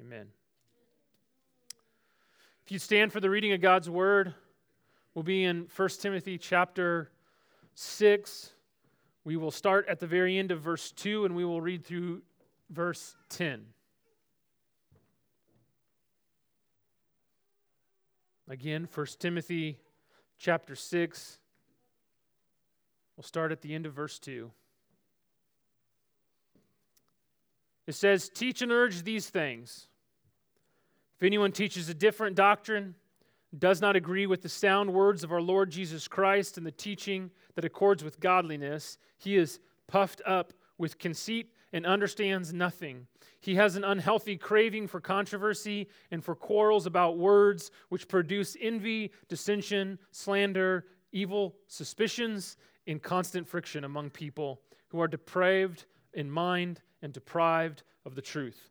Amen. If you stand for the reading of God's word, we'll be in 1 Timothy chapter 6. We will start at the very end of verse 2 and we will read through verse 10. Again, 1 Timothy chapter 6. We'll start at the end of verse 2. It says, Teach and urge these things. If anyone teaches a different doctrine, does not agree with the sound words of our Lord Jesus Christ and the teaching that accords with godliness, he is puffed up with conceit and understands nothing. He has an unhealthy craving for controversy and for quarrels about words, which produce envy, dissension, slander, evil suspicions, and constant friction among people who are depraved in mind and deprived of the truth,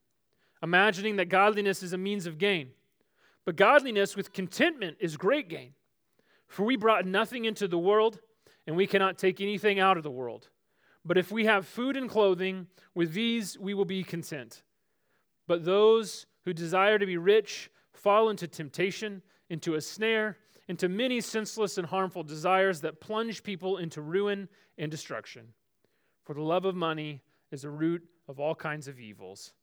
imagining that godliness is a means of gain. But godliness with contentment is great gain. For we brought nothing into the world, and we cannot take anything out of the world. But if we have food and clothing, with these we will be content. But those who desire to be rich fall into temptation, into a snare, into many senseless and harmful desires that plunge people into ruin and destruction. For the love of money is a root of all kinds of evils.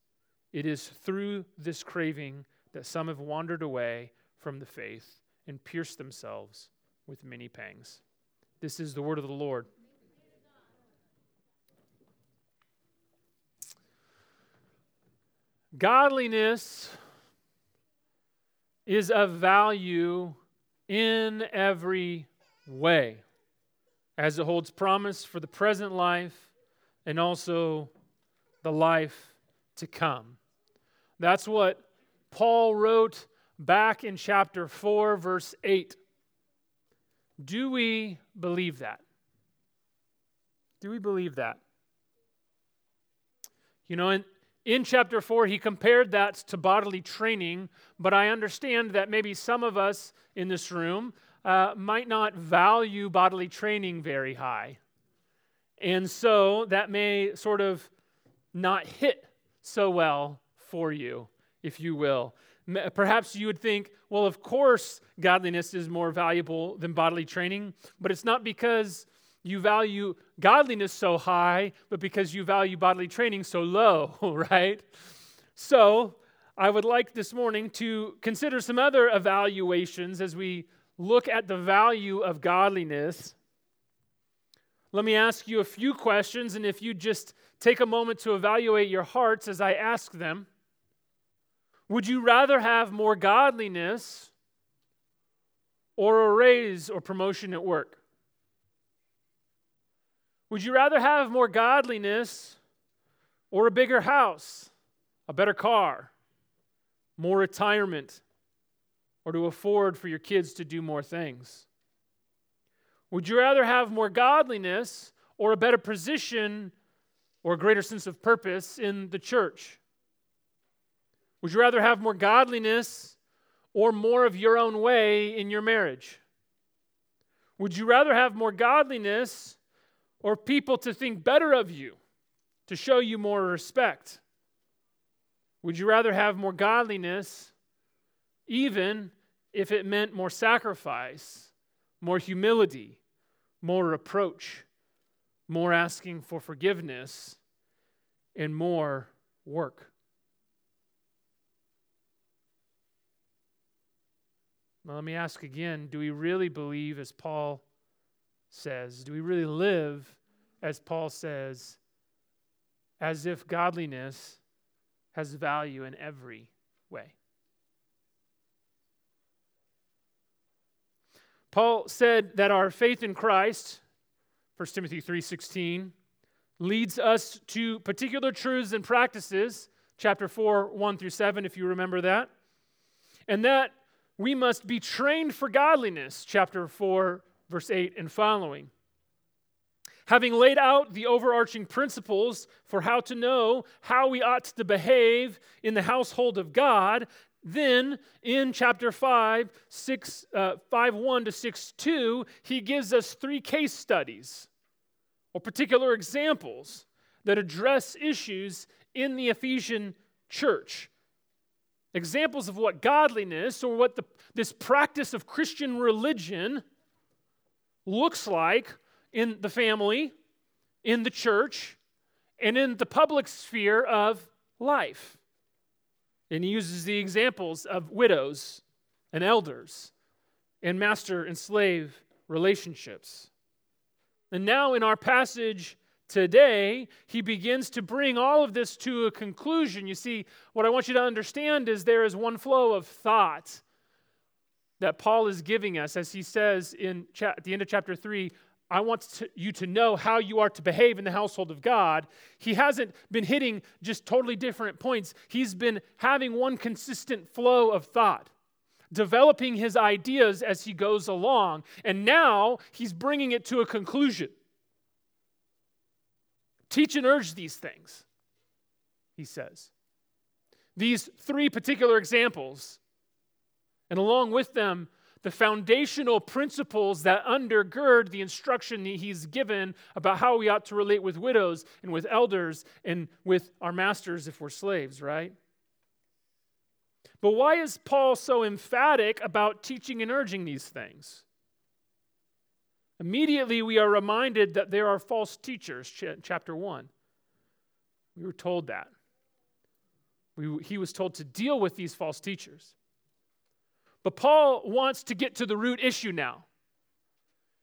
It is through this craving that some have wandered away from the faith and pierced themselves with many pangs. This is the word of the Lord. Godliness is of value in every way, as it holds promise for the present life and also the life to come. That's what Paul wrote back in chapter 4, verse 8. Do we believe that? Do we believe that? You know, in, in chapter 4, he compared that to bodily training, but I understand that maybe some of us in this room uh, might not value bodily training very high. And so that may sort of not hit so well for you, if you will. Perhaps you would think, well, of course, godliness is more valuable than bodily training, but it's not because you value godliness so high, but because you value bodily training so low, right? So, I would like this morning to consider some other evaluations as we look at the value of godliness. Let me ask you a few questions, and if you just take a moment to evaluate your hearts as I ask them. Would you rather have more godliness or a raise or promotion at work? Would you rather have more godliness or a bigger house, a better car, more retirement, or to afford for your kids to do more things? Would you rather have more godliness or a better position or a greater sense of purpose in the church? Would you rather have more godliness or more of your own way in your marriage? Would you rather have more godliness or people to think better of you, to show you more respect? Would you rather have more godliness, even if it meant more sacrifice, more humility, more reproach, more asking for forgiveness, and more work? Now, let me ask again do we really believe, as Paul says? Do we really live, as Paul says, as if godliness has value in every way? Paul said that our faith in Christ, 1 Timothy 3:16, leads us to particular truths and practices, chapter 4, 1 through 7, if you remember that. And that we must be trained for godliness, chapter 4, verse 8 and following. Having laid out the overarching principles for how to know how we ought to behave in the household of God, then in chapter 5, 6, uh, 5 1 to 6 2, he gives us three case studies or particular examples that address issues in the Ephesian church. examples of what godliness or what the, this practice of Christian religion looks like in the family, in the church, and in the public sphere of life. And he uses the examples of widows and elders and master and slave relationships. And now, in our passage today, he begins to bring all of this to a conclusion. You see, what I want you to understand is there is one flow of thought that Paul is giving us as he says in cha- at the end of chapter 3 I want to, you to know how you are to behave in the household of God. He hasn't been hitting just totally different points. He's been having one consistent flow of thought, developing his ideas as he goes along. And now he's bringing it to a conclusion. Teach and urge these things, he says. These three particular examples, and along with them, the foundational principles that undergird the instruction that he's given about how we ought to relate with widows and with elders and with our masters if we're slaves, right? But why is Paul so emphatic about teaching and urging these things? Immediately, we are reminded that there are false teachers, ch- chapter 1. We were told that. We, he was told to deal with these false teachers. But Paul wants to get to the root issue now.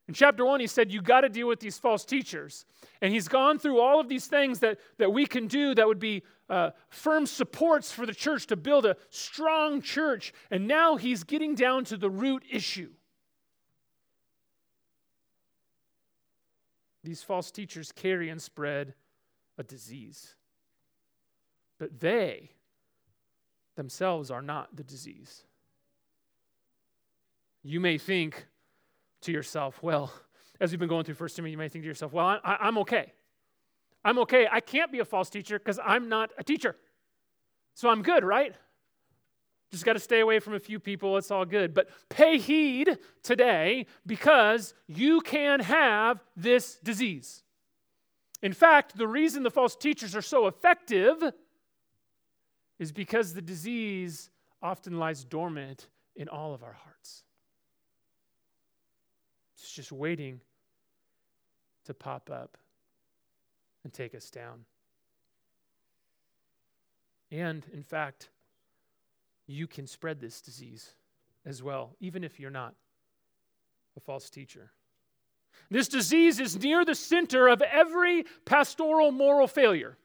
In chapter one, he said, You got to deal with these false teachers. And he's gone through all of these things that, that we can do that would be uh, firm supports for the church to build a strong church. And now he's getting down to the root issue. These false teachers carry and spread a disease. But they themselves are not the disease. You may think to yourself, well, as we've been going through First Timothy, you may think to yourself, well, I, I'm okay. I'm okay. I can't be a false teacher because I'm not a teacher. So I'm good, right? Just got to stay away from a few people. It's all good. But pay heed today because you can have this disease. In fact, the reason the false teachers are so effective is because the disease often lies dormant in all of our hearts. It's just waiting to pop up and take us down. And in fact, you can spread this disease as well, even if you're not a false teacher. This disease is near the center of every pastoral moral failure,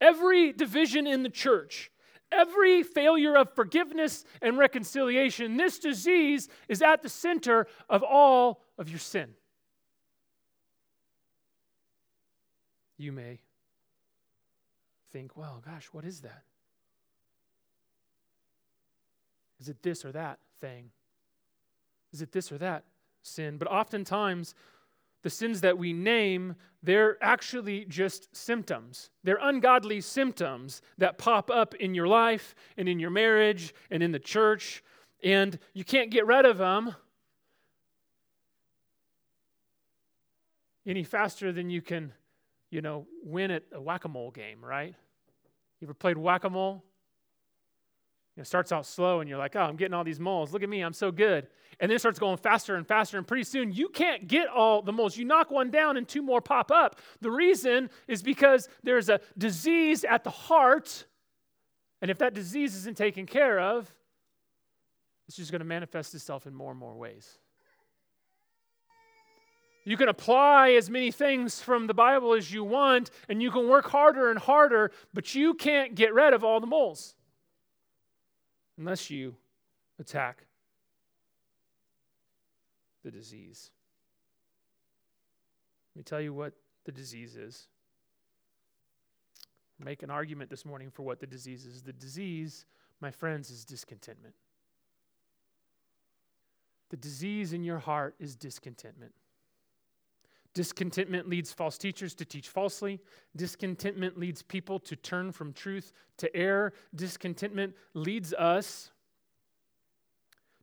every division in the church, every failure of forgiveness and reconciliation. This disease is at the center of all of your sin. You may think, well, gosh, what is that? Is it this or that thing? Is it this or that sin? But oftentimes, the sins that we name, they're actually just symptoms. They're ungodly symptoms that pop up in your life and in your marriage and in the church, and you can't get rid of them any faster than you can, you know, win at a whack a mole game, right? You ever played whack a mole? It starts out slow and you're like, oh, I'm getting all these moles. Look at me, I'm so good. And then it starts going faster and faster, and pretty soon you can't get all the moles. You knock one down and two more pop up. The reason is because there's a disease at the heart, and if that disease isn't taken care of, it's just going to manifest itself in more and more ways. You can apply as many things from the Bible as you want, and you can work harder and harder, but you can't get rid of all the moles unless you attack the disease. Let me tell you what the disease is. Make an argument this morning for what the disease is. The disease, my friends, is discontentment. The disease in your heart is discontentment. Discontentment leads false teachers to teach falsely. Discontentment leads people to turn from truth to error. Discontentment leads us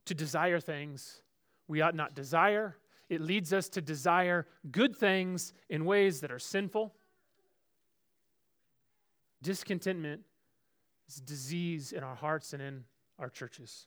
to desire things we ought not desire. It leads us to desire good things in ways that are sinful. Discontentment is disease in our hearts and in our churches.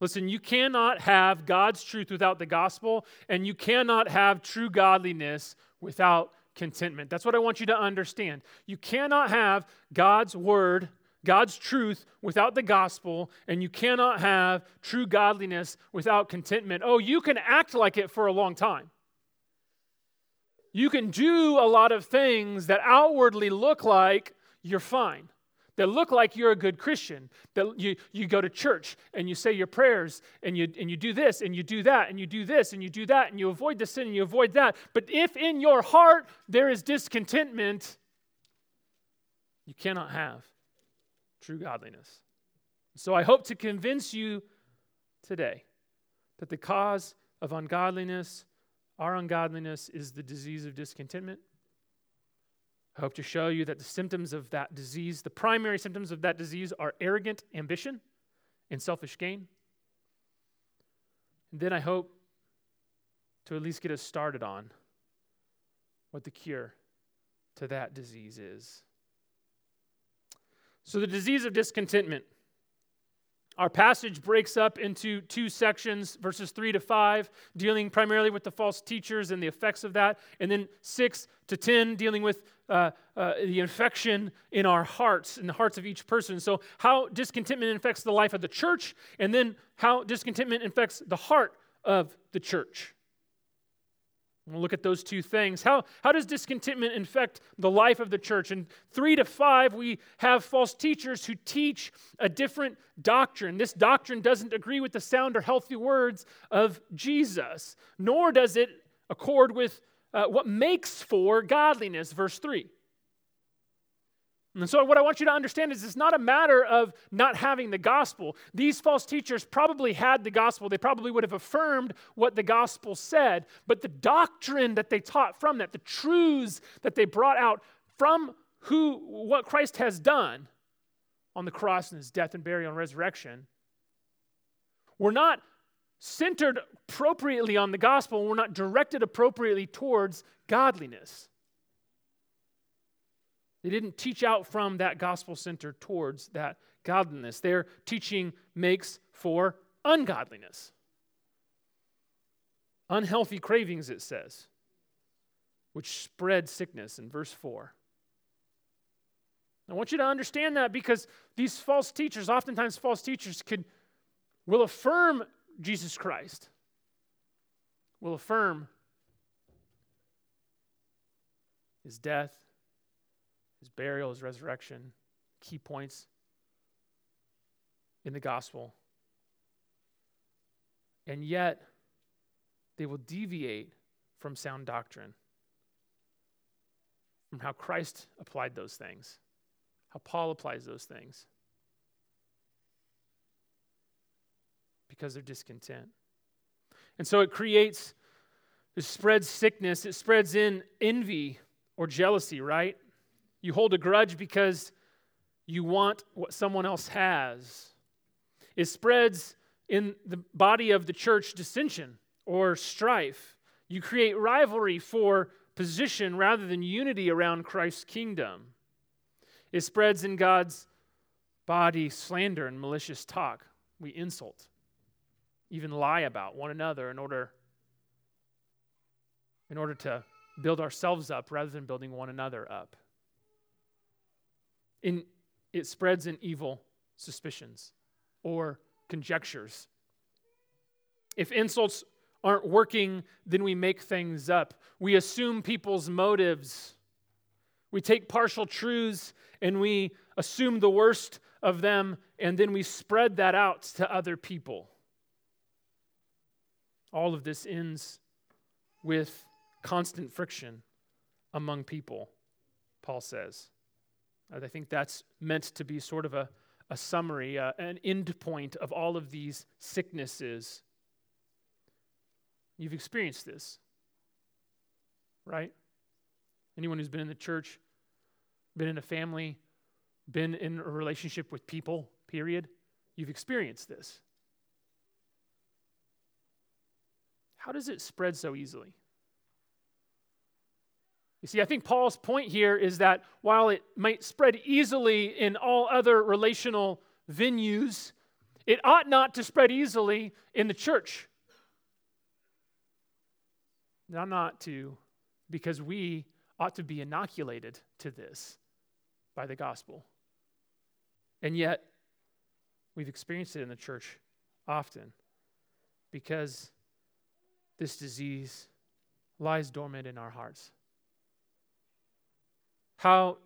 Listen, you cannot have God's truth without the gospel, and you cannot have true godliness without contentment. That's what I want you to understand. You cannot have God's word, God's truth without the gospel, and you cannot have true godliness without contentment. Oh, you can act like it for a long time. You can do a lot of things that outwardly look like you're fine that look like you're a good Christian, that you, you go to church and you say your prayers and you, and you do this and you do that and you do this and you do that and you avoid the sin and you avoid that. But if in your heart there is discontentment, you cannot have true godliness. So I hope to convince you today that the cause of ungodliness, our ungodliness, is the disease of discontentment. I hope to show you that the symptoms of that disease, the primary symptoms of that disease, are arrogant ambition and selfish gain. And then I hope to at least get us started on what the cure to that disease is. So, the disease of discontentment. Our passage breaks up into two sections, verses 3 to 5, dealing primarily with the false teachers and the effects of that, and then 6 to 10, dealing with uh, uh, the infection in our hearts, in the hearts of each person. So, how discontentment infects the life of the church, and then how discontentment infects the heart of the church. We'll look at those two things. How, how does discontentment infect the life of the church? In three to five, we have false teachers who teach a different doctrine. This doctrine doesn't agree with the sound or healthy words of Jesus, nor does it accord with uh, what makes for godliness. Verse 3. And so, what I want you to understand is it's not a matter of not having the gospel. These false teachers probably had the gospel. They probably would have affirmed what the gospel said. But the doctrine that they taught from that, the truths that they brought out from who, what Christ has done on the cross and his death and burial and resurrection, were not centered appropriately on the gospel. We're not directed appropriately towards godliness. They didn't teach out from that gospel center towards that godliness. Their teaching makes for ungodliness. Unhealthy cravings, it says, which spread sickness in verse 4. I want you to understand that because these false teachers, oftentimes false teachers, could will affirm Jesus Christ, will affirm his death, his burial, his resurrection, key points in the gospel. And yet, they will deviate from sound doctrine, from how Christ applied those things, how Paul applies those things, because they're discontent. And so it creates, it spreads sickness, it spreads in envy or jealousy, right? You hold a grudge because you want what someone else has. It spreads in the body of the church dissension or strife. You create rivalry for position rather than unity around Christ's kingdom. It spreads in God's body slander and malicious talk. We insult, even lie about one another in order in order to build ourselves up rather than building one another up in, it spreads in evil suspicions or conjectures. If insults aren't working, then we make things up. We assume people's motives. We take partial truths and we assume the worst of them, and then we spread that out to other people. All of this ends with constant friction among people, Paul says. I think that's meant to be sort of a, a summary, uh, an end point of all of these sicknesses. You've experienced this, right? Anyone who's been in the church, been in a family, been in a relationship with people, period, you've experienced this. How does it spread so easily? You see, I think Paul's point here is that while it might spread easily in all other relational venues, it ought not to spread easily in the church. Not to, because we ought to be inoculated to this by the gospel. And yet, we've experienced it in the church often because this disease lies dormant in our hearts. How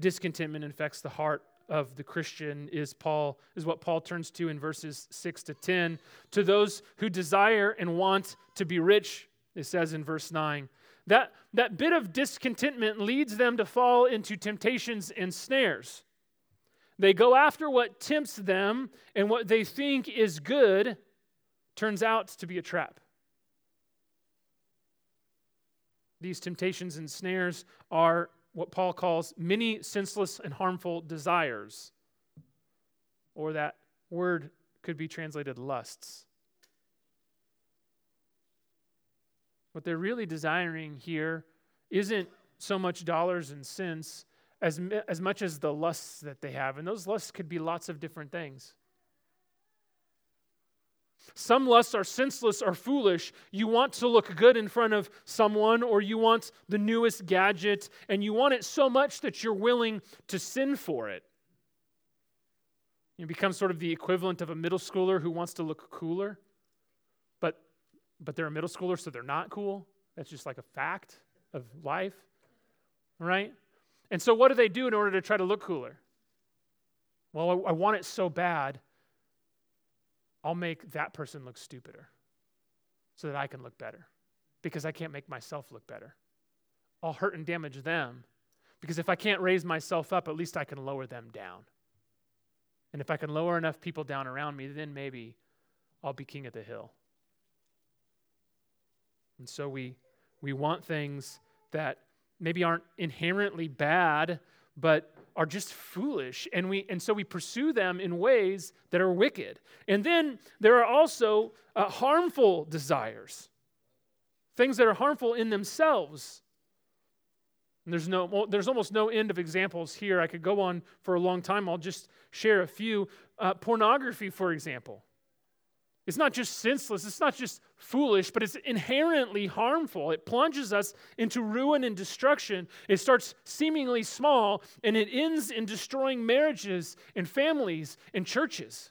discontentment infects the heart of the Christian is Paul is what Paul turns to in verses 6 to 10 to those who desire and want to be rich it says in verse 9 that that bit of discontentment leads them to fall into temptations and snares. They go after what tempts them and what they think is good turns out to be a trap. These temptations and snares are what Paul calls many senseless and harmful desires, or that word could be translated lusts. What they're really desiring here isn't so much dollars and cents as, as much as the lusts that they have. And those lusts could be lots of different things. Some lusts are senseless or foolish. You want to look good in front of someone, or you want the newest gadget, and you want it so much that you're willing to sin for it. You become sort of the equivalent of a middle schooler who wants to look cooler, but, but they're a middle schooler, so they're not cool. That's just like a fact of life, right? And so, what do they do in order to try to look cooler? Well, I, I want it so bad I'll make that person look stupider so that I can look better because I can't make myself look better. I'll hurt and damage them because if I can't raise myself up, at least I can lower them down. And if I can lower enough people down around me, then maybe I'll be king of the hill. And so we, we want things that maybe aren't inherently bad, but are just foolish and we and so we pursue them in ways that are wicked. And then there are also uh, harmful desires things that are harmful in themselves. And there's no there's almost no end of examples here. I could go on for a long time. I'll just share a few. Uh, pornography for example it's not just senseless, it's not just foolish, but it's inherently harmful. It plunges us into ruin and destruction. It starts seemingly small and it ends in destroying marriages and families and churches.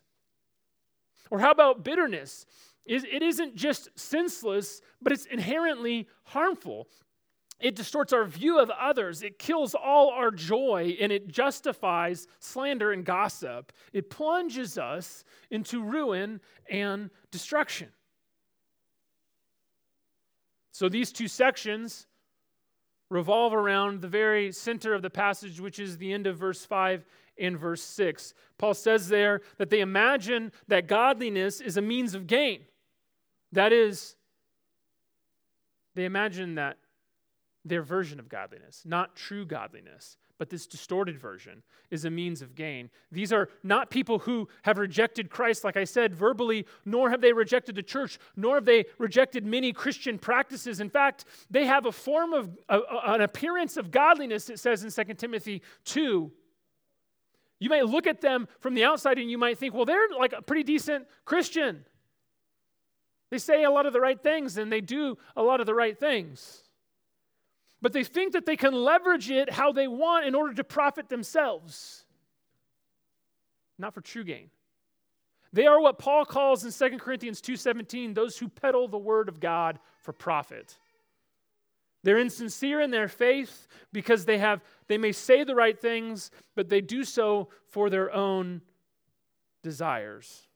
Or how about bitterness? It isn't just senseless, but it's inherently harmful. It distorts our view of others. It kills all our joy and it justifies slander and gossip. It plunges us into ruin and destruction. So these two sections revolve around the very center of the passage, which is the end of verse 5 and verse 6. Paul says there that they imagine that godliness is a means of gain. That is, they imagine that their version of godliness, not true godliness, but this distorted version is a means of gain. These are not people who have rejected Christ, like I said, verbally, nor have they rejected the church, nor have they rejected many Christian practices. In fact, they have a form of a, an appearance of godliness, it says in 2 Timothy 2. You might look at them from the outside and you might think, well, they're like a pretty decent Christian. They say a lot of the right things and they do a lot of the right things but they think that they can leverage it how they want in order to profit themselves. Not for true gain. They are what Paul calls in 2 Corinthians 2:17 those who peddle the word of God for profit. They're insincere in their faith because they have they may say the right things, but they do so for their own desires.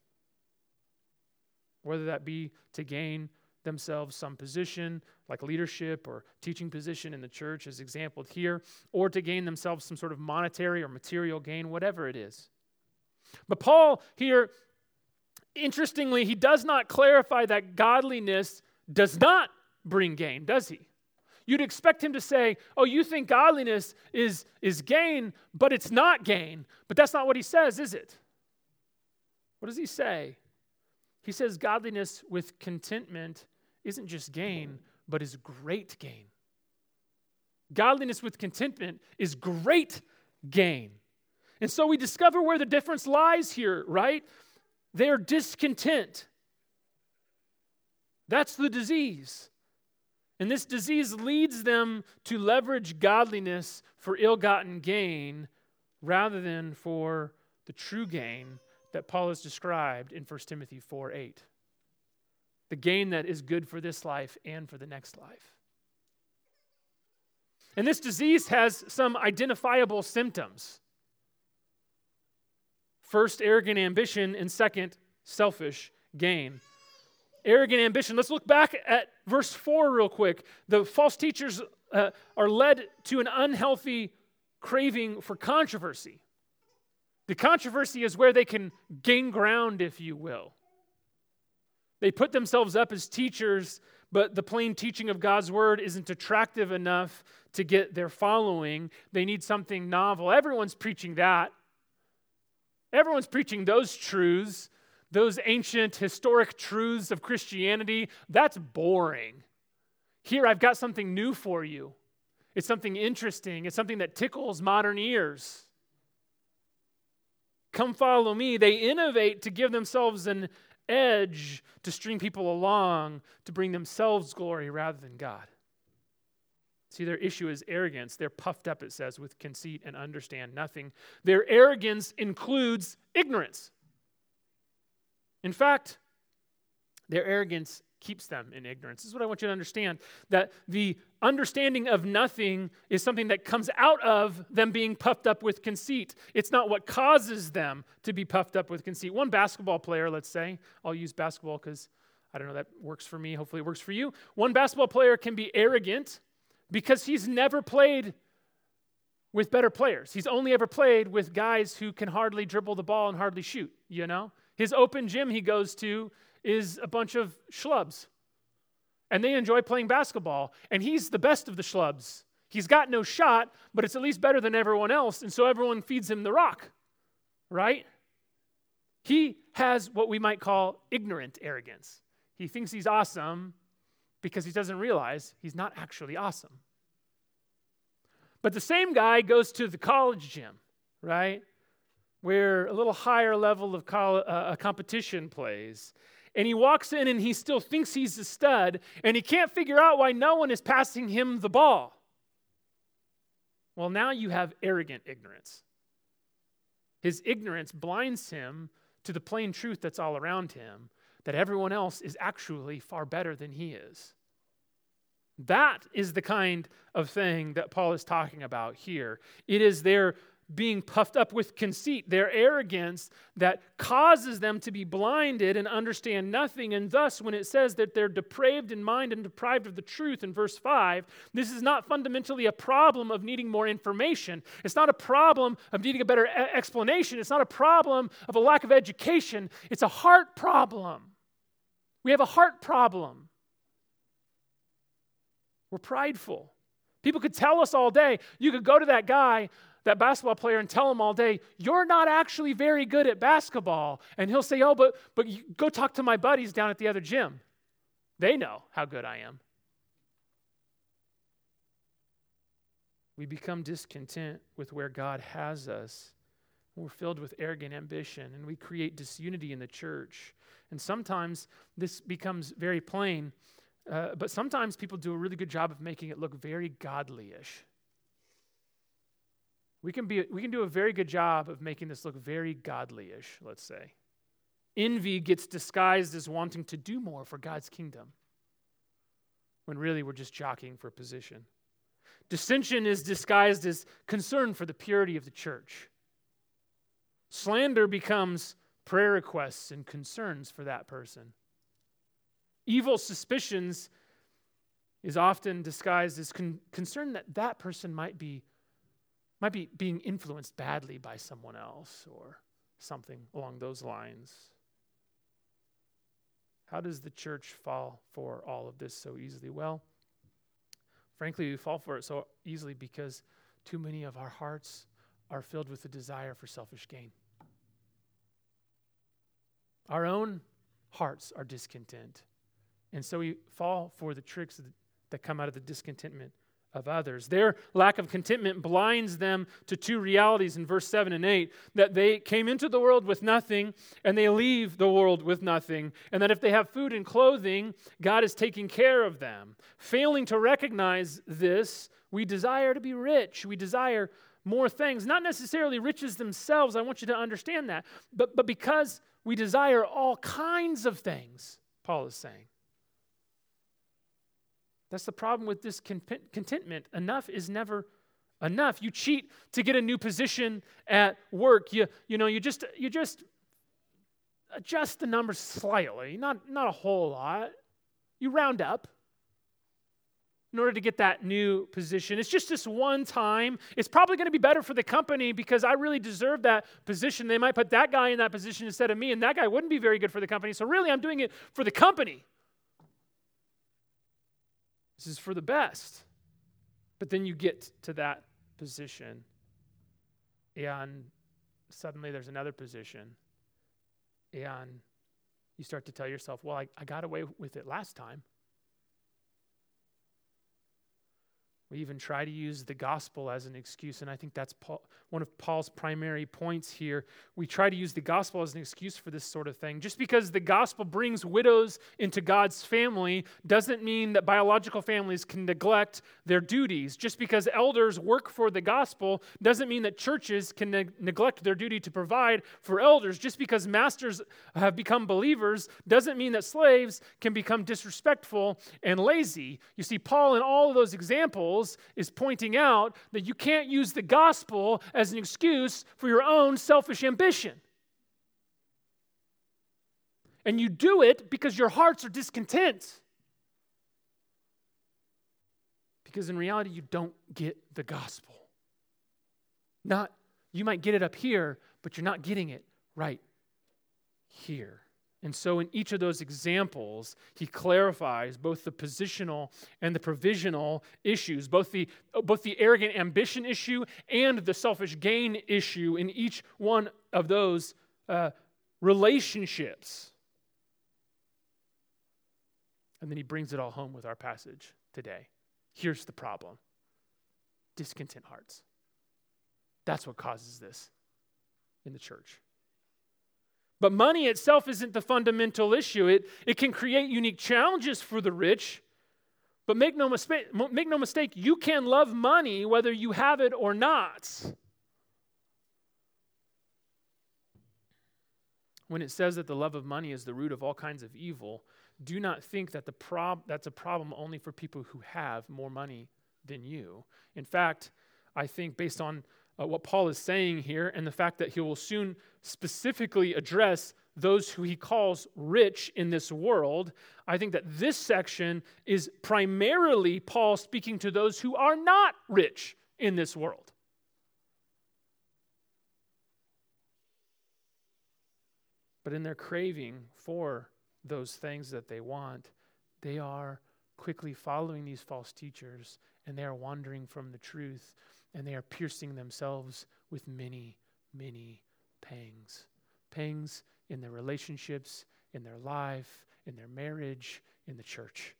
Whether that be to gain themselves some position, like leadership or teaching position in the church, as exampled here, or to gain themselves some sort of monetary or material gain, whatever it is. But Paul here, interestingly, he does not clarify that godliness does not bring gain, does he? You'd expect him to say, Oh, you think godliness is, is gain, but it's not gain. But that's not what he says, is it? What does he say? He says, Godliness with contentment isn't just gain, but is great gain. Godliness with contentment is great gain. And so we discover where the difference lies here, right? They're discontent. That's the disease. And this disease leads them to leverage godliness for ill gotten gain rather than for the true gain that Paul has described in 1 Timothy 4 8. The gain that is good for this life and for the next life. And this disease has some identifiable symptoms. First, arrogant ambition, and second, selfish gain. Arrogant ambition. Let's look back at verse 4 real quick. The false teachers uh, are led to an unhealthy craving for controversy. The controversy is where they can gain ground, if you will. They put themselves up as teachers, but the plain teaching of God's word isn't attractive enough to get their following. They need something novel. Everyone's preaching that. Everyone's preaching those truths, those ancient historic truths of Christianity. That's boring. Here, I've got something new for you. It's something interesting, it's something that tickles modern ears. Come follow me. They innovate to give themselves an edge to string people along to bring themselves glory rather than God. See, their issue is arrogance. They're puffed up, it says, with conceit and understand nothing. Their arrogance includes ignorance. In fact, their arrogance keeps them in ignorance. This is what I want you to understand that the understanding of nothing is something that comes out of them being puffed up with conceit. It's not what causes them to be puffed up with conceit. One basketball player, let's say, I'll use basketball because I don't know, that works for me. Hopefully, it works for you. One basketball player can be arrogant because he's never played with better players. He's only ever played with guys who can hardly dribble the ball and hardly shoot, you know? His open gym he goes to is a bunch of schlubs. And they enjoy playing basketball, and he's the best of the schlubs. He's got no shot, but it's at least better than everyone else, and so everyone feeds him the rock, right? He has what we might call ignorant arrogance. He thinks he's awesome, because he doesn't realize he's not actually awesome. But the same guy goes to the college gym, right? Where a little higher level of uh, a competition plays. And he walks in and he still thinks he's a stud, and he can't figure out why no one is passing him the ball. Well, now you have arrogant ignorance. His ignorance blinds him to the plain truth that's all around him that everyone else is actually far better than he is. That is the kind of thing that Paul is talking about here. It is their being puffed up with conceit, their arrogance that causes them to be blinded and understand nothing. And thus, when it says that they're depraved in mind and deprived of the truth in verse 5, this is not fundamentally a problem of needing more information. It's not a problem of needing a better explanation. It's not a problem of a lack of education. It's a heart problem. We have a heart problem. We're prideful. People could tell us all day. You could go to that guy, that basketball player, and tell him all day, You're not actually very good at basketball. And he'll say, Oh, but, but go talk to my buddies down at the other gym. They know how good I am. We become discontent with where God has us. We're filled with arrogant ambition, and we create disunity in the church. And sometimes this becomes very plain, uh, but sometimes people do a really good job of making it look very godly ish. We can, be, we can do a very good job of making this look very godly ish, let's say. Envy gets disguised as wanting to do more for God's kingdom, when really we're just jockeying for position. Dissension is disguised as concern for the purity of the church. Slander becomes prayer requests and concerns for that person. Evil suspicions is often disguised as con- concern that that person might be might be being influenced badly by someone else or something along those lines. How does the church fall for all of this so easily? Well, frankly, we fall for it so easily because too many of our hearts are filled with the desire for selfish gain. Our own hearts are discontent. And so we fall for the tricks that come out of the discontentment of others. Their lack of contentment blinds them to two realities in verse 7 and 8 that they came into the world with nothing and they leave the world with nothing, and that if they have food and clothing, God is taking care of them. Failing to recognize this, we desire to be rich. We desire more things, not necessarily riches themselves. I want you to understand that. But, but because we desire all kinds of things, Paul is saying. That's the problem with this contentment. Enough is never enough. You cheat to get a new position at work. You, you know, you just, you just adjust the numbers slightly, not, not a whole lot. You round up in order to get that new position. It's just this one time. It's probably going to be better for the company because I really deserve that position. They might put that guy in that position instead of me, and that guy wouldn't be very good for the company. So, really, I'm doing it for the company. This is for the best. But then you get to that position, and suddenly there's another position, and you start to tell yourself, well, I, I got away with it last time. We even try to use the gospel as an excuse, and I think that's Paul, one of Paul's primary points here. We try to use the gospel as an excuse for this sort of thing. Just because the gospel brings widows into God's family doesn't mean that biological families can neglect their duties. Just because elders work for the gospel doesn't mean that churches can ne- neglect their duty to provide for elders. Just because masters have become believers doesn't mean that slaves can become disrespectful and lazy. You see, Paul, in all of those examples, is pointing out that you can't use the gospel as an excuse for your own selfish ambition. And you do it because your hearts are discontent. Because in reality, you don't get the gospel. Not, you might get it up here, but you're not getting it right here. And so, in each of those examples, he clarifies both the positional and the provisional issues, both the, both the arrogant ambition issue and the selfish gain issue in each one of those uh, relationships. And then he brings it all home with our passage today. Here's the problem discontent hearts. That's what causes this in the church. But money itself isn't the fundamental issue. It, it can create unique challenges for the rich. But make no, mistake, make no mistake, you can love money whether you have it or not. When it says that the love of money is the root of all kinds of evil, do not think that the prob- that's a problem only for people who have more money than you. In fact, I think based on uh, what Paul is saying here and the fact that he will soon specifically address those who he calls rich in this world, I think that this section is primarily Paul speaking to those who are not rich in this world. But in their craving for those things that they want, they are quickly following these false teachers and they are wandering from the truth and they are piercing themselves with many, many pangs. Pangs in their relationships, in their life, in their marriage, in the church.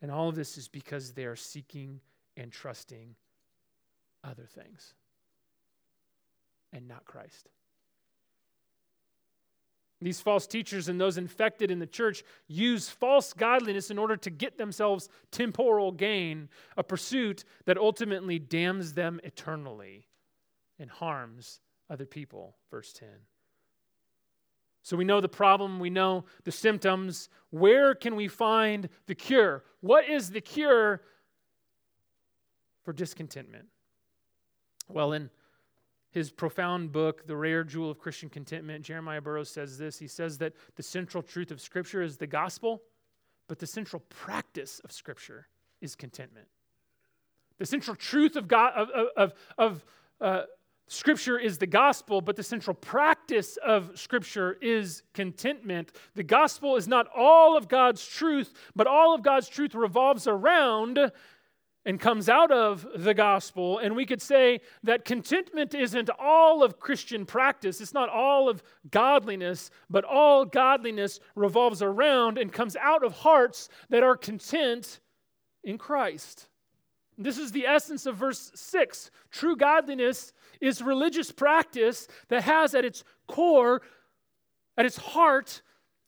And all of this is because they are seeking and trusting other things and not Christ. These false teachers and those infected in the church use false godliness in order to get themselves temporal gain, a pursuit that ultimately damns them eternally and harms other people. Verse 10. So we know the problem, we know the symptoms. Where can we find the cure? What is the cure for discontentment? Well, in his profound book, The Rare Jewel of Christian Contentment, Jeremiah Burroughs says this. He says that the central truth of Scripture is the gospel, but the central practice of Scripture is contentment. The central truth of, God, of, of, of uh, Scripture is the gospel, but the central practice of Scripture is contentment. The gospel is not all of God's truth, but all of God's truth revolves around and comes out of the gospel. And we could say that contentment isn't all of Christian practice, it's not all of godliness, but all godliness revolves around and comes out of hearts that are content in Christ. This is the essence of verse 6. True godliness is religious practice that has at its core, at its heart,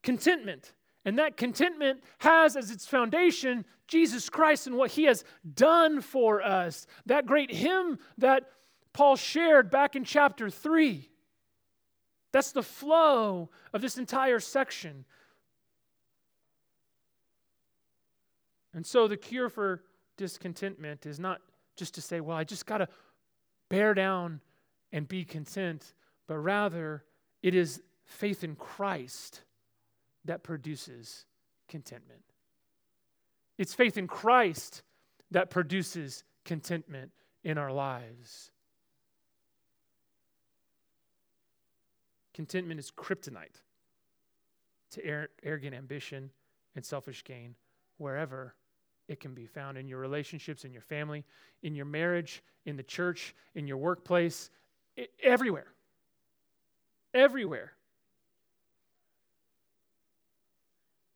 contentment. And that contentment has as its foundation Jesus Christ and what he has done for us. That great hymn that Paul shared back in chapter 3. That's the flow of this entire section. And so the cure for discontentment is not just to say, well, I just got to bear down and be content, but rather it is faith in Christ that produces contentment. It's faith in Christ that produces contentment in our lives. Contentment is kryptonite to arrogant ambition and selfish gain wherever it can be found in your relationships, in your family, in your marriage, in the church, in your workplace, everywhere. Everywhere.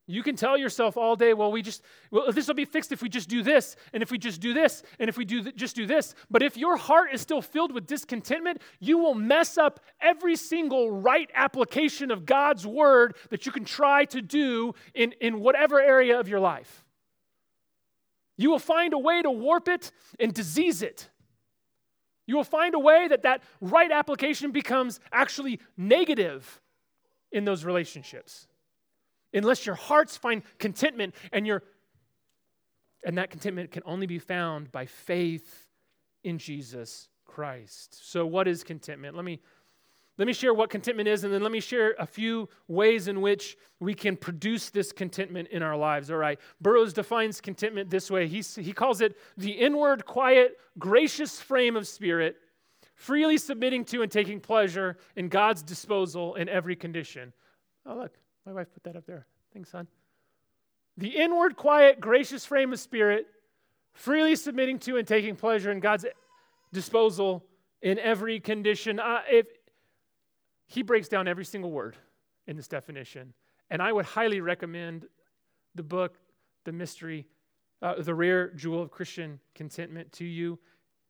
You can tell yourself all day, well, we just, well, this will be fixed if we just do this, and if we just do this, and if we do th- just do this. But if your heart is still filled with discontentment, you will mess up every single right application of God's word that you can try to do in, in whatever area of your life. You will find a way to warp it and disease it. You will find a way that that right application becomes actually negative in those relationships unless your hearts find contentment and your and that contentment can only be found by faith in Jesus Christ. So what is contentment? Let me let me share what contentment is and then let me share a few ways in which we can produce this contentment in our lives. All right. Burroughs defines contentment this way. He, he calls it the inward, quiet, gracious frame of spirit, freely submitting to and taking pleasure in God's disposal in every condition. Oh, look. My wife put that up there. Thanks, son. The inward, quiet, gracious frame of spirit, freely submitting to and taking pleasure in God's disposal in every condition. Uh, if he breaks down every single word in this definition, and I would highly recommend the book, The Mystery, uh, The Rare Jewel of Christian Contentment to you.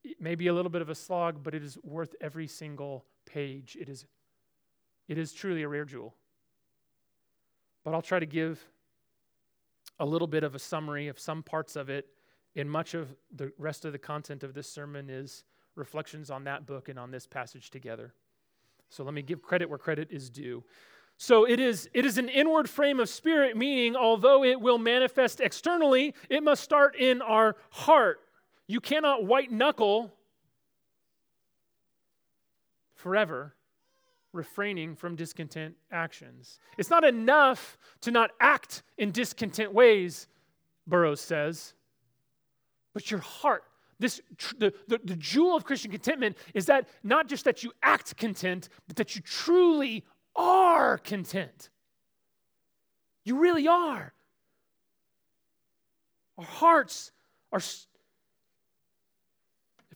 It may be a little bit of a slog, but it is worth every single page. It is, it is truly a rare jewel. But I'll try to give a little bit of a summary of some parts of it. And much of the rest of the content of this sermon is reflections on that book and on this passage together. So let me give credit where credit is due. So it is, it is an inward frame of spirit, meaning although it will manifest externally, it must start in our heart. You cannot white knuckle forever refraining from discontent actions. It's not enough to not act in discontent ways, Burroughs says, but your heart. This, the, the, the jewel of Christian contentment is that not just that you act content, but that you truly are content. You really are. Our hearts are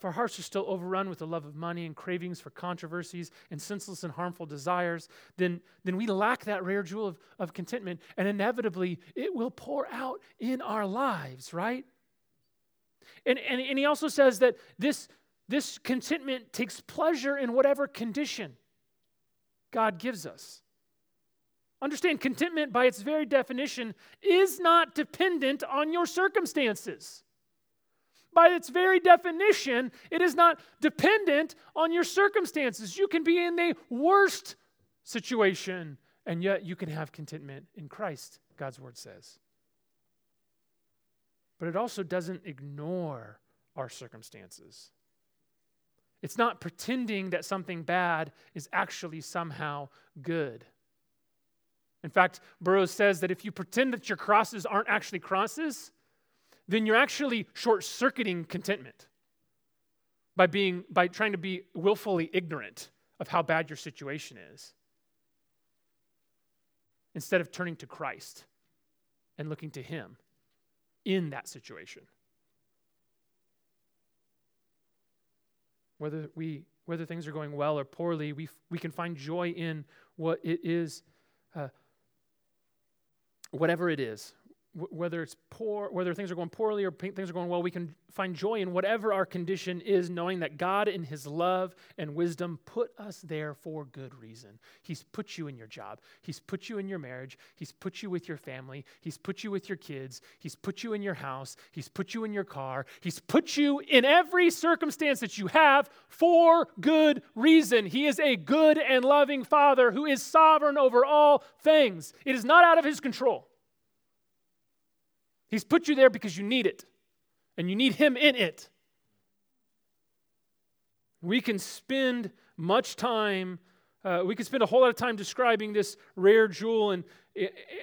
if our hearts are still overrun with the love of money and cravings for controversies and senseless and harmful desires, then, then we lack that rare jewel of, of contentment, and inevitably it will pour out in our lives, right? And, and, and he also says that this, this contentment takes pleasure in whatever condition God gives us. Understand, contentment by its very definition is not dependent on your circumstances by its very definition, it is not dependent on your circumstances. You can be in the worst situation, and yet you can have contentment in Christ, God's word says. But it also doesn't ignore our circumstances. It's not pretending that something bad is actually somehow good. In fact, Burroughs says that if you pretend that your crosses aren't actually crosses, then you're actually short circuiting contentment by, being, by trying to be willfully ignorant of how bad your situation is instead of turning to Christ and looking to Him in that situation. Whether, we, whether things are going well or poorly, we, we can find joy in what it is, uh, whatever it is, whether it's poor, whether things are going poorly or things are going well, we can find joy in whatever our condition is, knowing that God, in His love and wisdom, put us there for good reason. He's put you in your job, He's put you in your marriage, He's put you with your family, He's put you with your kids, He's put you in your house, He's put you in your car, He's put you in every circumstance that you have for good reason. He is a good and loving Father who is sovereign over all things. It is not out of His control. He's put you there because you need it, and you need Him in it. We can spend much time, uh, we could spend a whole lot of time describing this rare jewel, and,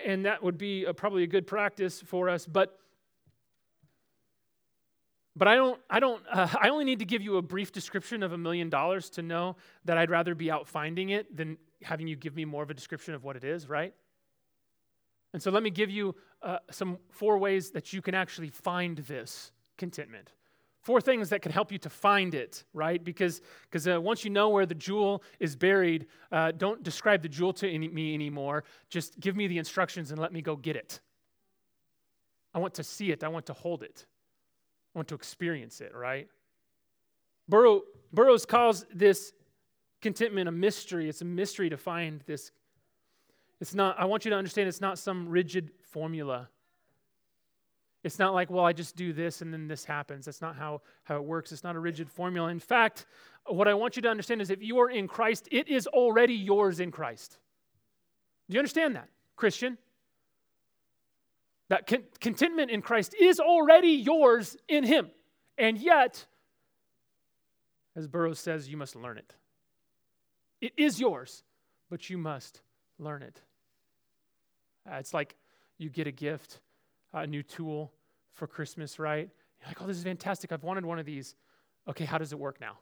and that would be a, probably a good practice for us. But but I don't, I don't, uh, I only need to give you a brief description of a million dollars to know that I'd rather be out finding it than having you give me more of a description of what it is, right? And so let me give you uh, some four ways that you can actually find this contentment. Four things that can help you to find it, right? Because because uh, once you know where the jewel is buried, uh, don't describe the jewel to any, me anymore. Just give me the instructions and let me go get it. I want to see it. I want to hold it. I want to experience it, right? Burrow, Burroughs calls this contentment a mystery. It's a mystery to find this it's not, I want you to understand it's not some rigid formula. It's not like, well, I just do this and then this happens. That's not how, how it works. It's not a rigid formula. In fact, what I want you to understand is if you are in Christ, it is already yours in Christ. Do you understand that, Christian? That con- contentment in Christ is already yours in Him. And yet, as Burroughs says, you must learn it. It is yours, but you must learn it. Uh, it's like you get a gift, a new tool for Christmas, right? You're like, oh, this is fantastic. I've wanted one of these. Okay, how does it work now?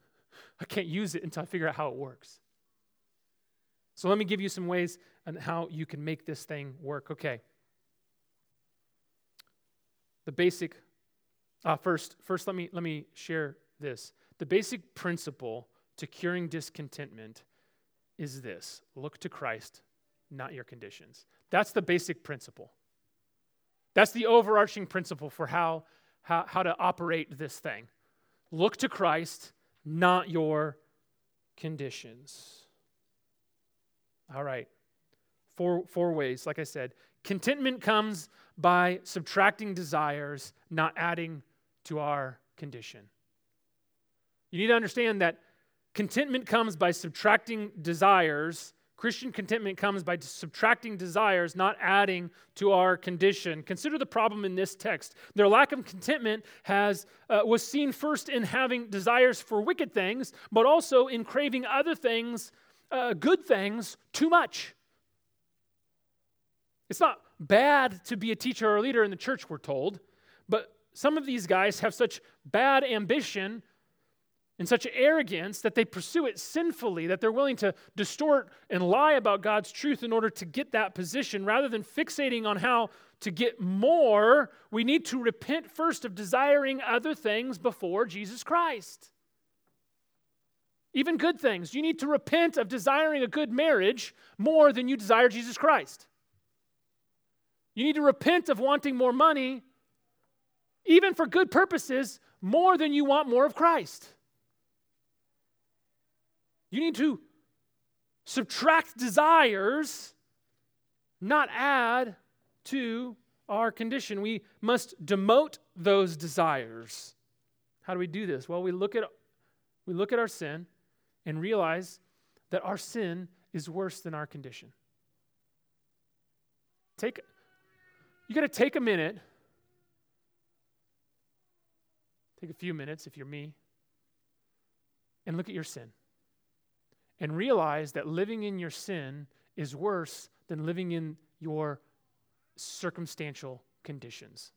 I can't use it until I figure out how it works. So let me give you some ways on how you can make this thing work. Okay. The basic uh, first, first let me let me share this. The basic principle to curing discontentment is this: look to Christ, not your conditions. That's the basic principle. That's the overarching principle for how, how, how to operate this thing. Look to Christ, not your conditions. All right. Four, four ways, like I said. Contentment comes by subtracting desires, not adding to our condition. You need to understand that contentment comes by subtracting desires Christian contentment comes by subtracting desires, not adding to our condition. Consider the problem in this text. Their lack of contentment has, uh, was seen first in having desires for wicked things, but also in craving other things, uh, good things, too much. It's not bad to be a teacher or a leader in the church, we're told, but some of these guys have such bad ambition and such arrogance that they pursue it sinfully, that they're willing to distort and lie about God's truth in order to get that position. Rather than fixating on how to get more, we need to repent first of desiring other things before Jesus Christ. Even good things. You need to repent of desiring a good marriage more than you desire Jesus Christ. You need to repent of wanting more money, even for good purposes, more than you want more of Christ. You need to subtract desires, not add to our condition. We must demote those desires. How do we do this? Well, we look at we look at our sin and realize that our sin is worse than our condition. Take you got to take a minute. Take a few minutes if you're me and look at your sin and realize that living in your sin is worse than living in your circumstantial conditions.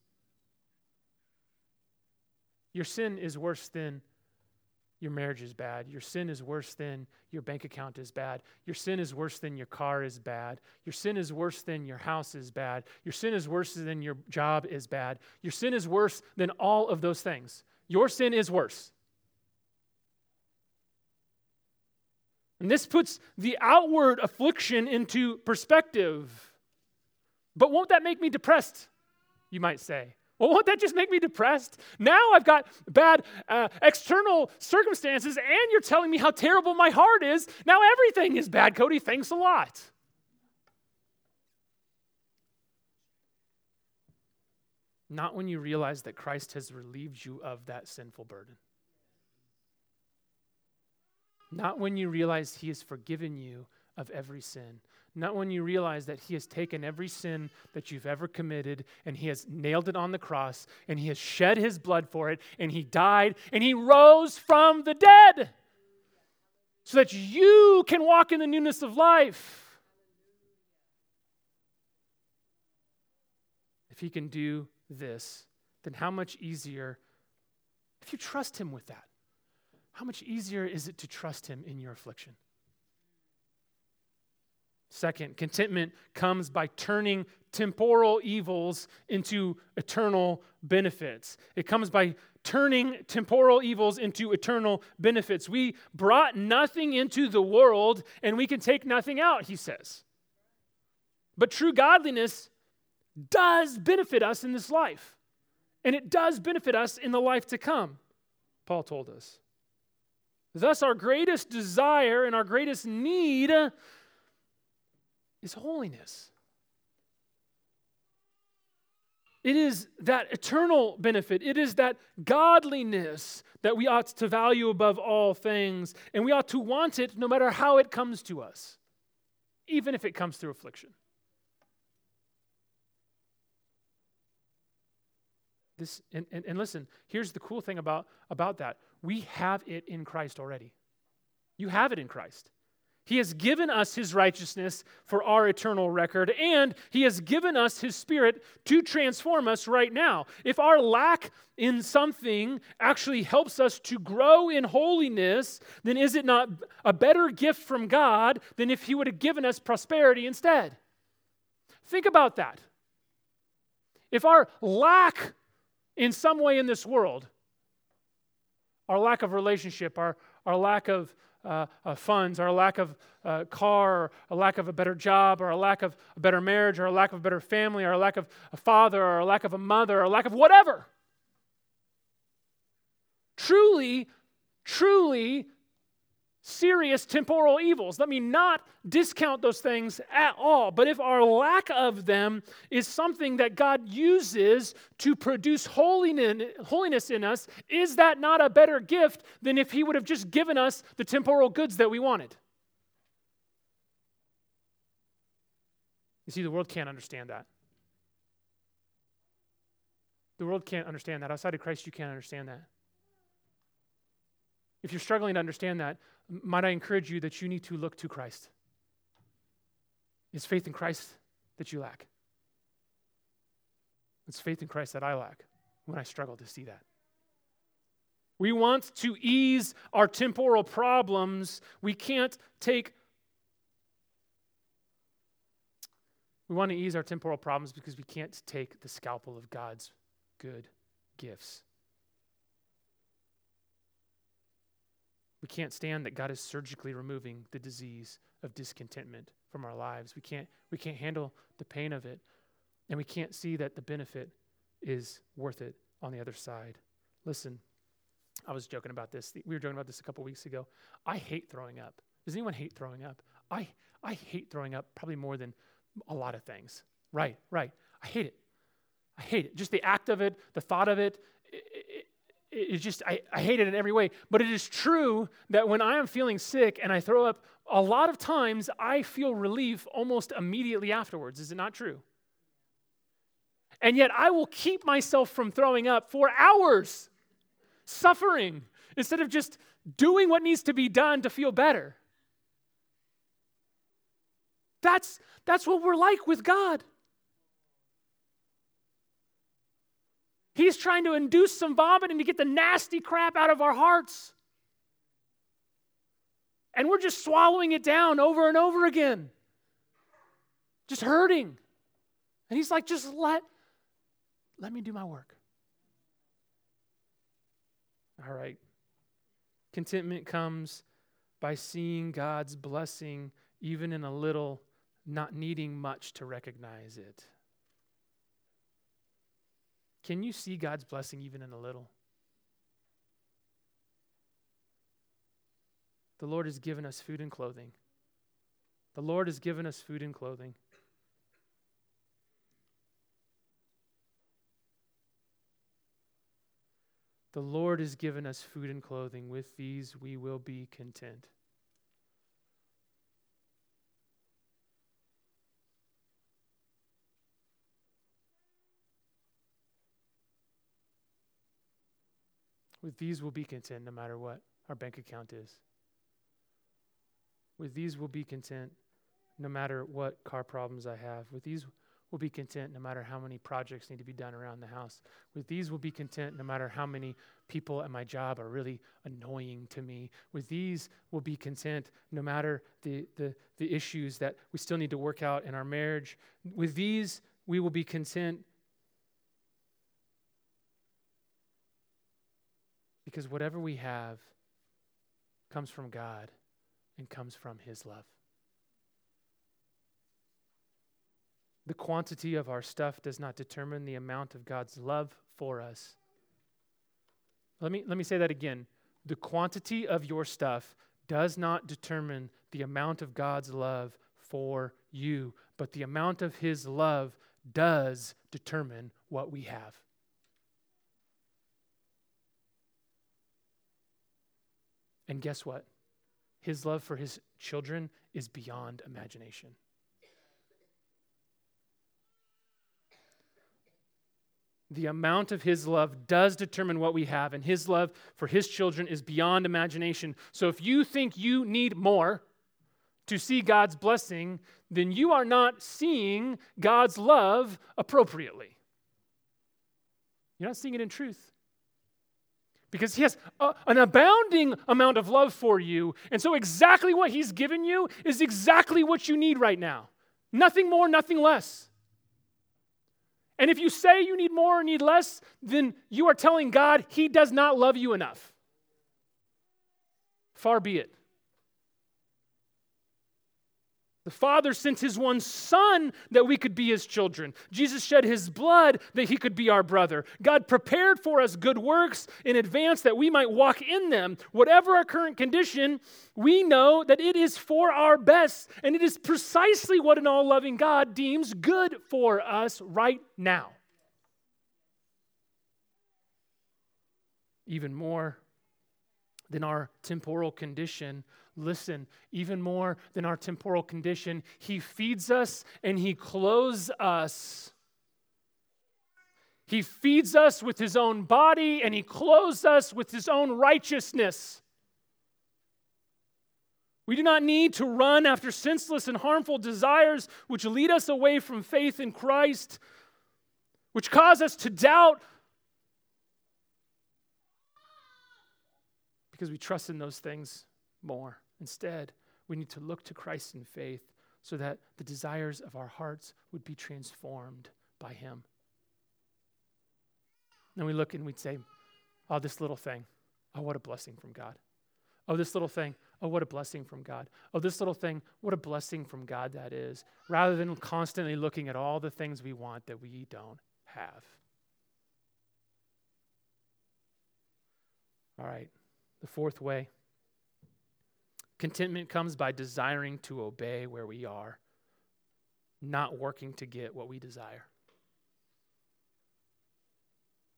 Your sin is worse than your marriage is bad. Your sin is worse than your bank account is bad. Your sin is worse than your car is bad. Your sin is worse than your house is bad. Your sin is worse than your job is bad. Your sin is worse than all of those things. Your sin is worse. And this puts the outward affliction into perspective. But won't that make me depressed? You might say. Well, won't that just make me depressed? Now I've got bad uh, external circumstances, and you're telling me how terrible my heart is. Now everything is bad, Cody. Thanks a lot. Not when you realize that Christ has relieved you of that sinful burden. Not when you realize He has forgiven you of every sin. Not when you realize that He has taken every sin that you've ever committed and He has nailed it on the cross and He has shed His blood for it and He died and He rose from the dead so that you can walk in the newness of life. If He can do this, then how much easier, if you trust Him with that, how much easier is it to trust Him in your affliction? Second, contentment comes by turning temporal evils into eternal benefits. It comes by turning temporal evils into eternal benefits. We brought nothing into the world and we can take nothing out, he says. But true godliness does benefit us in this life, and it does benefit us in the life to come, Paul told us. Thus, our greatest desire and our greatest need is holiness. It is that eternal benefit. It is that godliness that we ought to value above all things. And we ought to want it no matter how it comes to us, even if it comes through affliction. This, and, and, and listen, here's the cool thing about, about that. We have it in Christ already. You have it in Christ. He has given us his righteousness for our eternal record, and he has given us his spirit to transform us right now. If our lack in something actually helps us to grow in holiness, then is it not a better gift from God than if he would have given us prosperity instead? Think about that. If our lack in some way in this world. Our lack of relationship, our, our lack of uh, uh, funds, our lack of uh, car, a lack of a better job, or a lack of a better marriage, or a lack of a better family, or a lack of a father, or a lack of a mother, or a lack of whatever. Truly, truly, serious temporal evils. Let me not discount those things at all. But if our lack of them is something that God uses to produce holiness in us, is that not a better gift than if He would have just given us the temporal goods that we wanted? You see, the world can't understand that. The world can't understand that. Outside of Christ, you can't understand that. If you're struggling to understand that, might I encourage you that you need to look to Christ? It's faith in Christ that you lack. It's faith in Christ that I lack when I struggle to see that. We want to ease our temporal problems. We can't take. We want to ease our temporal problems because we can't take the scalpel of God's good gifts. We can't stand that God is surgically removing the disease of discontentment from our lives. We can't, we can't handle the pain of it. And we can't see that the benefit is worth it on the other side. Listen, I was joking about this. We were joking about this a couple weeks ago. I hate throwing up. Does anyone hate throwing up? I, I hate throwing up probably more than a lot of things. Right, right. I hate it. I hate it. Just the act of it, the thought of it, it's just, I, I hate it in every way. But it is true that when I am feeling sick and I throw up, a lot of times I feel relief almost immediately afterwards. Is it not true? And yet I will keep myself from throwing up for hours, suffering, instead of just doing what needs to be done to feel better. That's, that's what we're like with God. He's trying to induce some vomiting to get the nasty crap out of our hearts. And we're just swallowing it down over and over again. Just hurting. And he's like, just let, let me do my work. All right. Contentment comes by seeing God's blessing even in a little, not needing much to recognize it. Can you see God's blessing even in a little? The Lord has given us food and clothing. The Lord has given us food and clothing. The Lord has given us food and clothing. With these we will be content. With these we'll be content no matter what our bank account is. With these we'll be content no matter what car problems I have. With these we'll be content no matter how many projects need to be done around the house. With these we'll be content no matter how many people at my job are really annoying to me. With these we'll be content no matter the, the, the issues that we still need to work out in our marriage. With these we will be content Because whatever we have comes from God and comes from His love. The quantity of our stuff does not determine the amount of God's love for us. Let me, let me say that again. The quantity of your stuff does not determine the amount of God's love for you, but the amount of His love does determine what we have. And guess what? His love for his children is beyond imagination. The amount of his love does determine what we have, and his love for his children is beyond imagination. So if you think you need more to see God's blessing, then you are not seeing God's love appropriately. You're not seeing it in truth because he has a, an abounding amount of love for you. And so, exactly what he's given you is exactly what you need right now. Nothing more, nothing less. And if you say you need more or need less, then you are telling God he does not love you enough. Far be it. The Father sent His one Son that we could be His children. Jesus shed His blood that He could be our brother. God prepared for us good works in advance that we might walk in them. Whatever our current condition, we know that it is for our best, and it is precisely what an all loving God deems good for us right now. Even more than our temporal condition, listen, even more than our temporal condition, He feeds us and He clothes us. He feeds us with His own body and He clothes us with His own righteousness. We do not need to run after senseless and harmful desires which lead us away from faith in Christ, which cause us to doubt because we trust in those things more. Instead, we need to look to Christ in faith so that the desires of our hearts would be transformed by Him. Then we look and we'd say, Oh, this little thing. Oh, what a blessing from God. Oh, this little thing. Oh, what a blessing from God. Oh, this little thing. What a blessing from God that is. Rather than constantly looking at all the things we want that we don't have. All right. The fourth way Contentment comes by desiring to obey where we are, not working to get what we desire.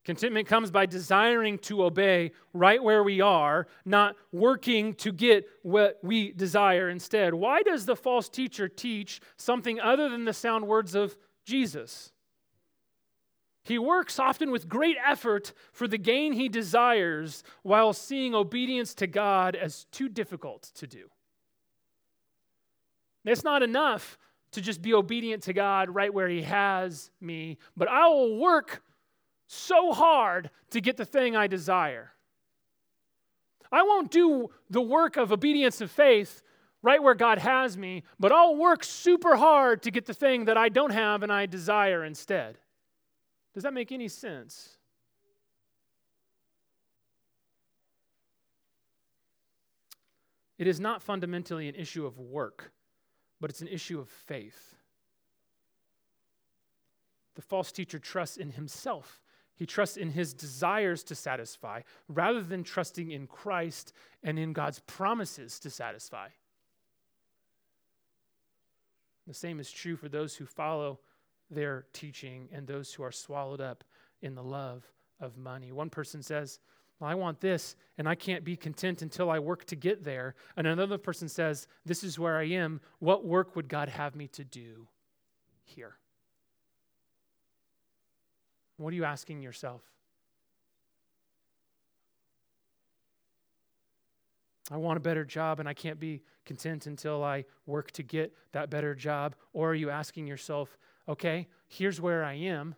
Contentment comes by desiring to obey right where we are, not working to get what we desire instead. Why does the false teacher teach something other than the sound words of Jesus? He works often with great effort for the gain he desires while seeing obedience to God as too difficult to do. It's not enough to just be obedient to God right where he has me, but I will work so hard to get the thing I desire. I won't do the work of obedience and faith right where God has me, but I'll work super hard to get the thing that I don't have and I desire instead. Does that make any sense? It is not fundamentally an issue of work, but it's an issue of faith. The false teacher trusts in himself He trusts in his desires to satisfy rather than trusting in Christ and in God's promises to satisfy. The same is true for those who follow their teaching and those who are swallowed up in the love of money. One person says, well, I want this, and I can't be content until I work to get there. And another person says, This is where I am. What work would God have me to do here? What are you asking yourself? I want a better job and I can't be content until I work to get that better job. Or are you asking yourself, okay, here's where I am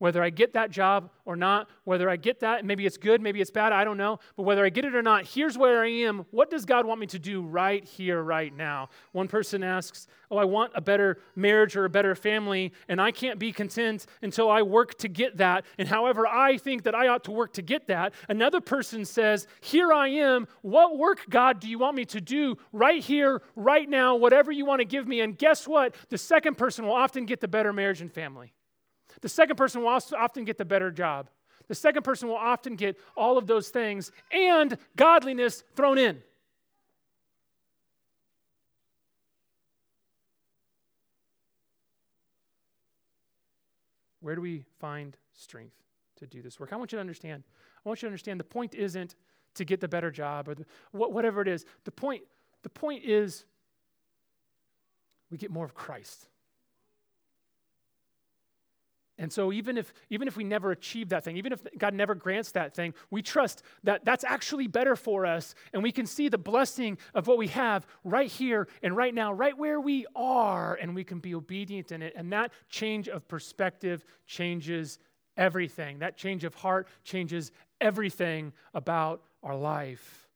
whether I get that job or not, whether I get that, maybe it's good, maybe it's bad, I don't know, but whether I get it or not, here's where I am. What does God want me to do right here, right now? One person asks, Oh, I want a better marriage or a better family, and I can't be content until I work to get that. And however I think that I ought to work to get that, another person says, Here I am. What work, God, do you want me to do right here, right now, whatever you want to give me? And guess what? The second person will often get the better marriage and family. The second person will often get the better job. The second person will often get all of those things and godliness thrown in. Where do we find strength to do this work? I want you to understand. I want you to understand the point isn't to get the better job or the, whatever it is. The point, the point is we get more of Christ. And so even if even if we never achieve that thing, even if God never grants that thing, we trust that that's actually better for us and we can see the blessing of what we have right here and right now, right where we are and we can be obedient in it. And that change of perspective changes everything. That change of heart changes everything about our life.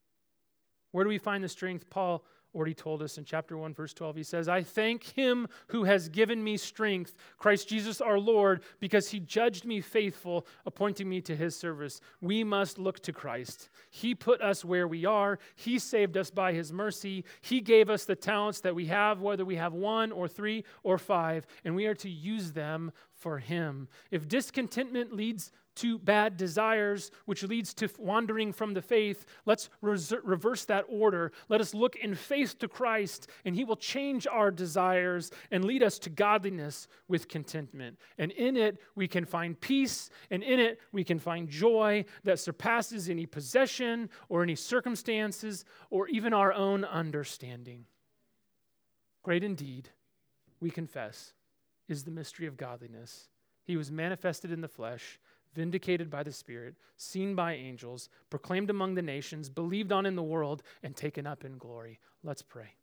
Where do we find the strength? Paul already told us in chapter 1, verse 12. He says, I thank him who has given me strength, Christ Jesus our Lord, because he judged me faithful, appointing me to his service. We must look to Christ. He put us where we are, he saved us by his mercy. He gave us the talents that we have, whether we have one or three or five, and we are to use them for him. If discontentment leads to bad desires, which leads to wandering from the faith, let's reverse that order. Let us look in faith to Christ, and He will change our desires and lead us to godliness with contentment. And in it, we can find peace, and in it, we can find joy that surpasses any possession or any circumstances or even our own understanding. Great indeed, we confess, is the mystery of godliness. He was manifested in the flesh vindicated by the Spirit, seen by angels, proclaimed among the nations, believed on in the world, and taken up in glory. Let's pray.